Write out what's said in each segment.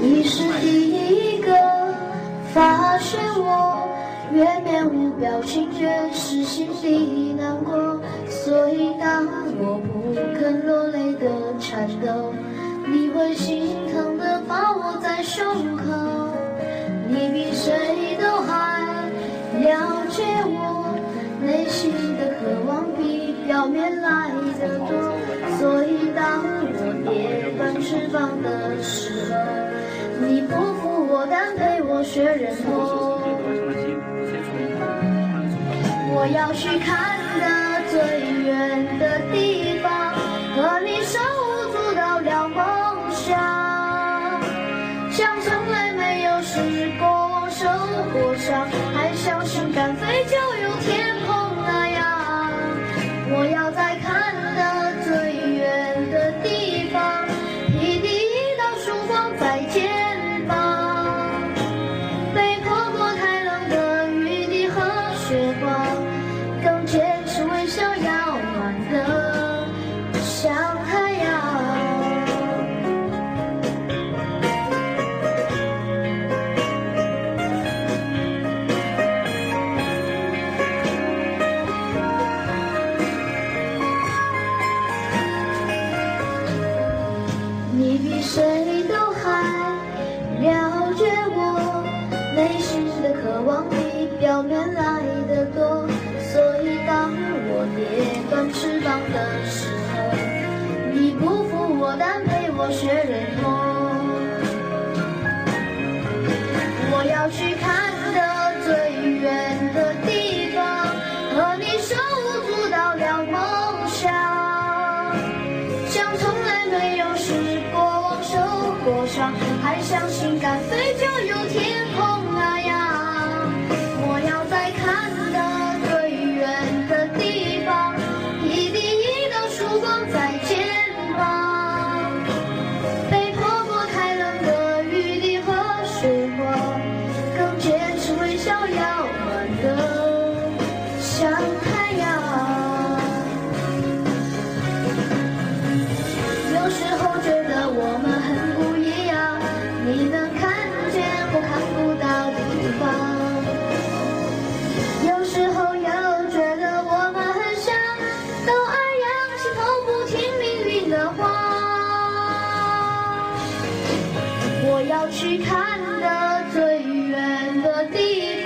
你是第一个发现我越面无表情越是心里难过，所以当我不肯落泪的颤抖，你会心疼的抱我在胸口。你比谁都还了解我内心的渴望比表面来的多，所以当我跌断翅膀的时候。你不服我，敢陪我学忍痛。我要去看。看得最远的地方。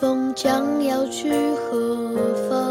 风将要去何方？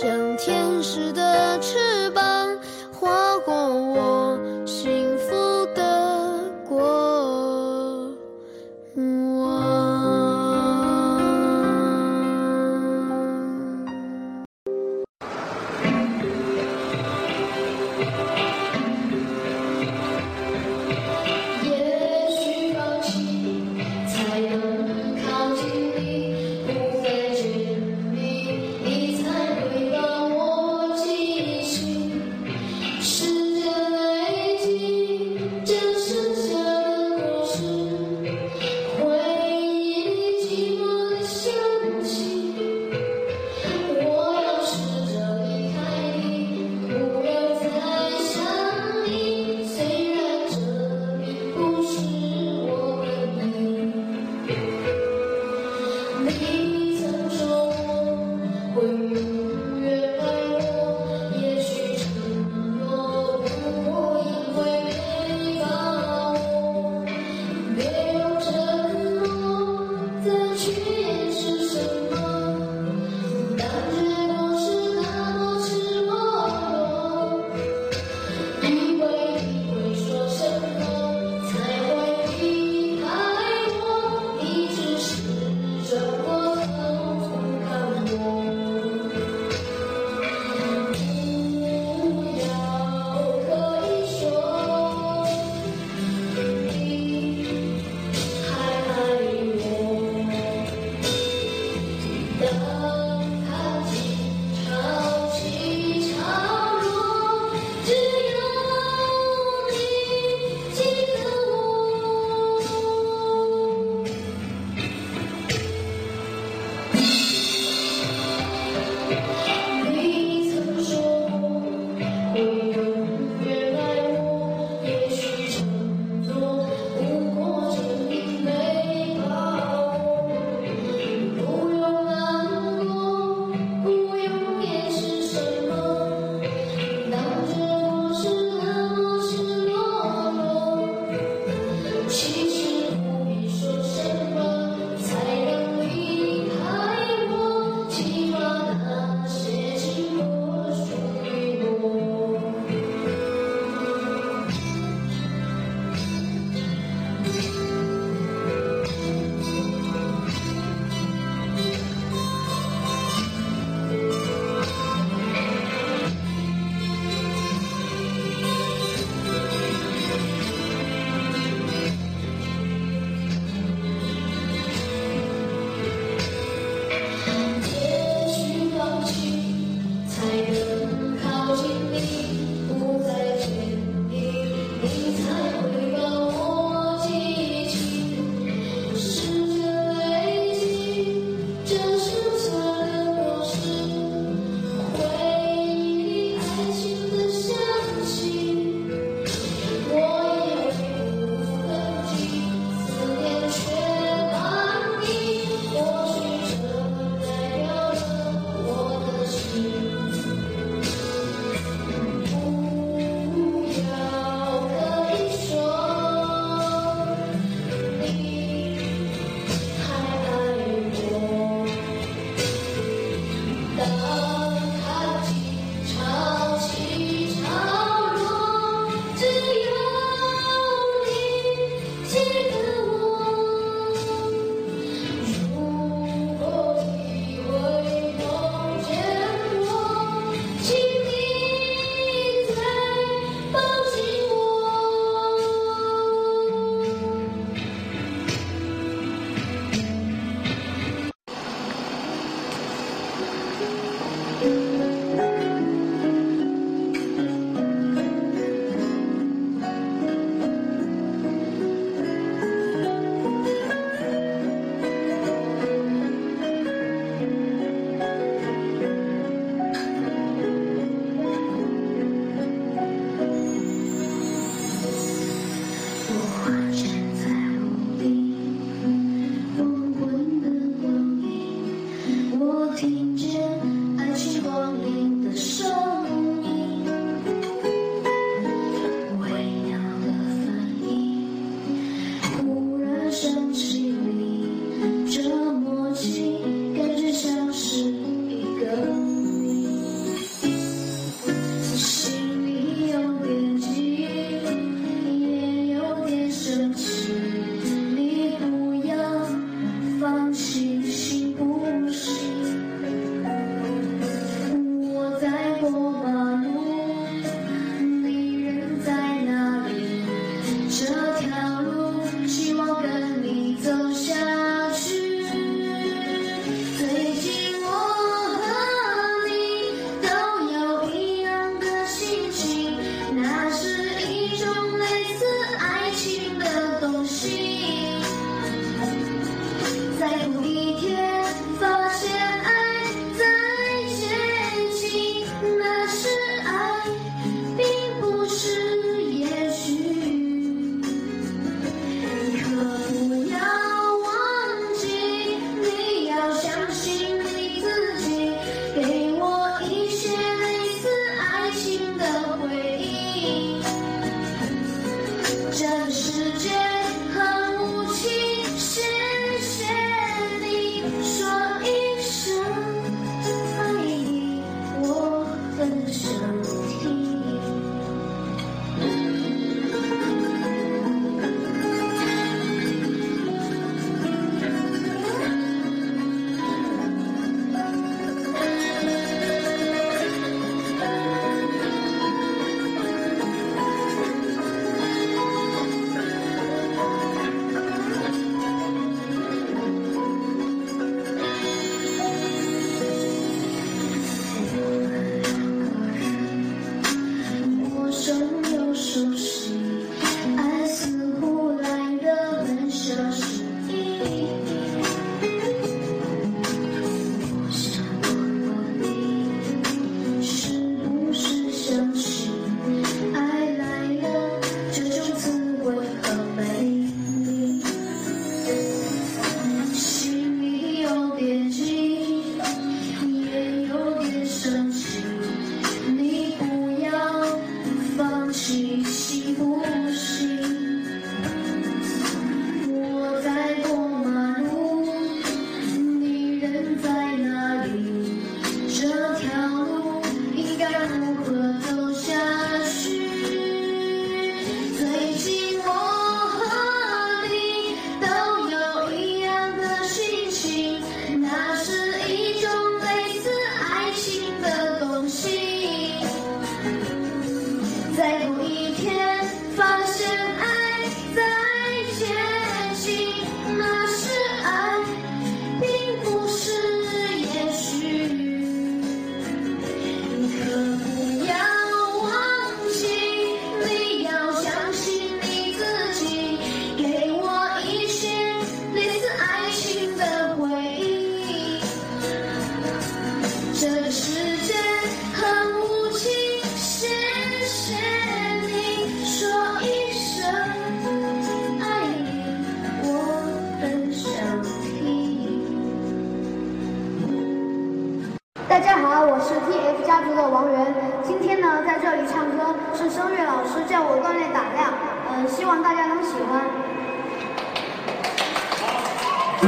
像天使的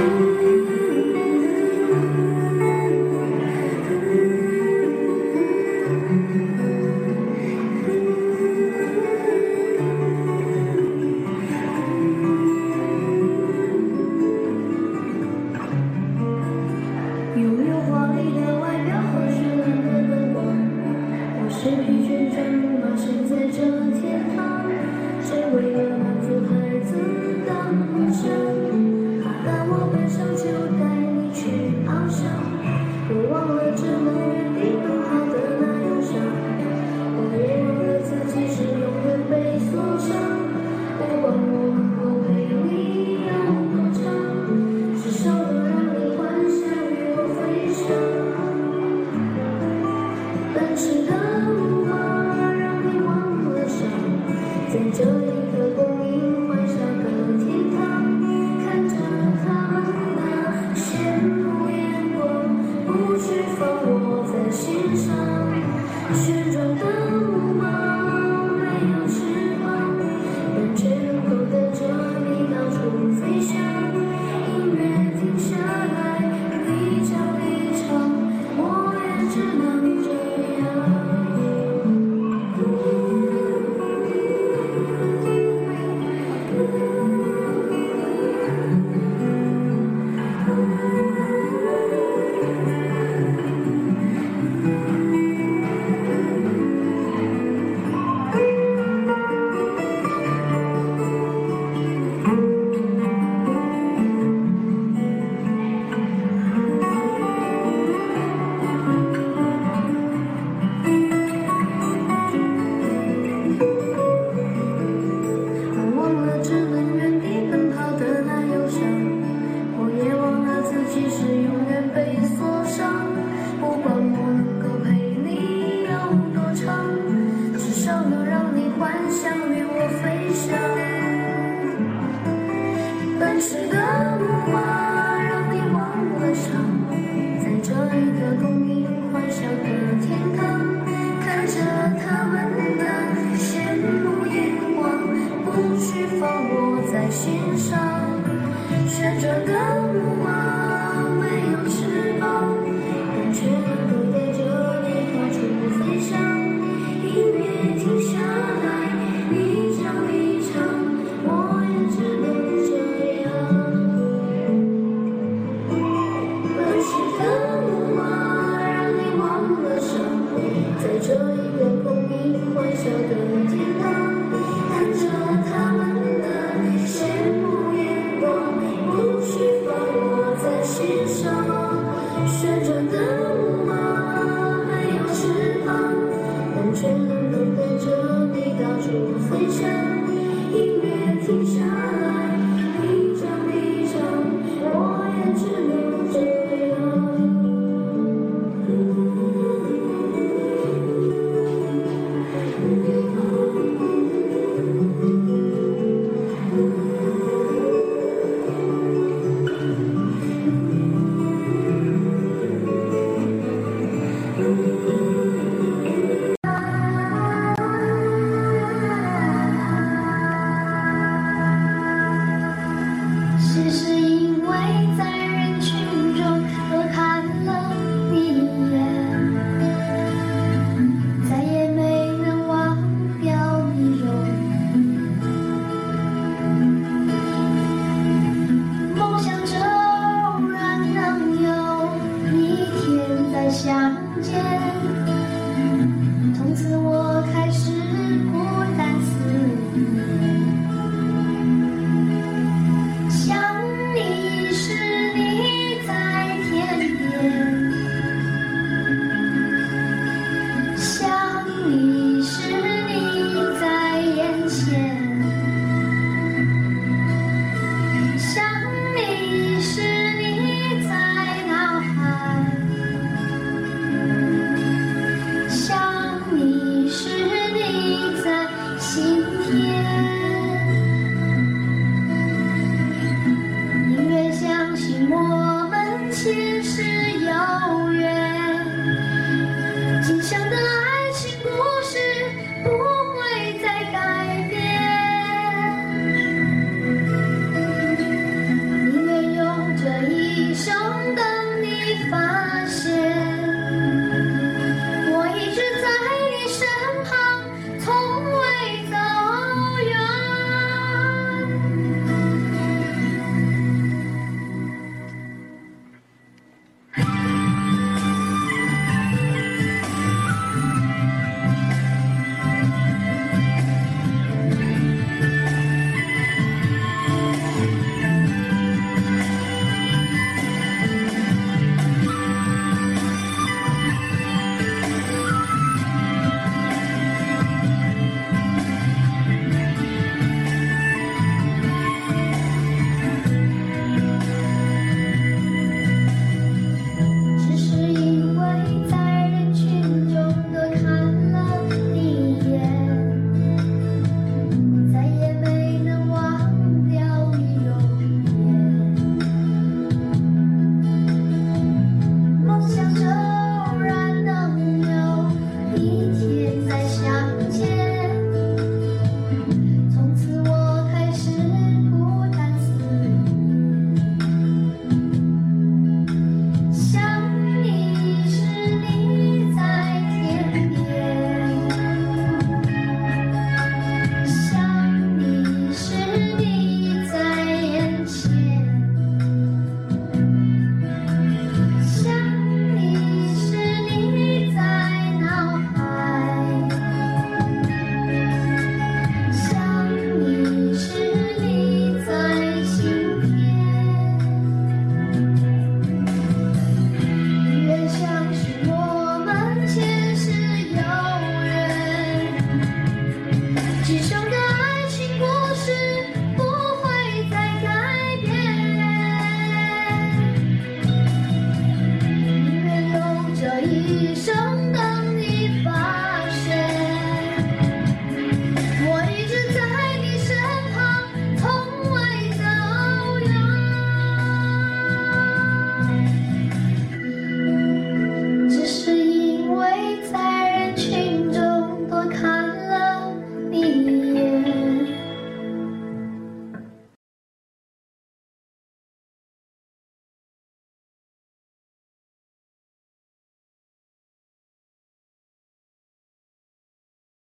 you. 在这一个空灵欢笑的。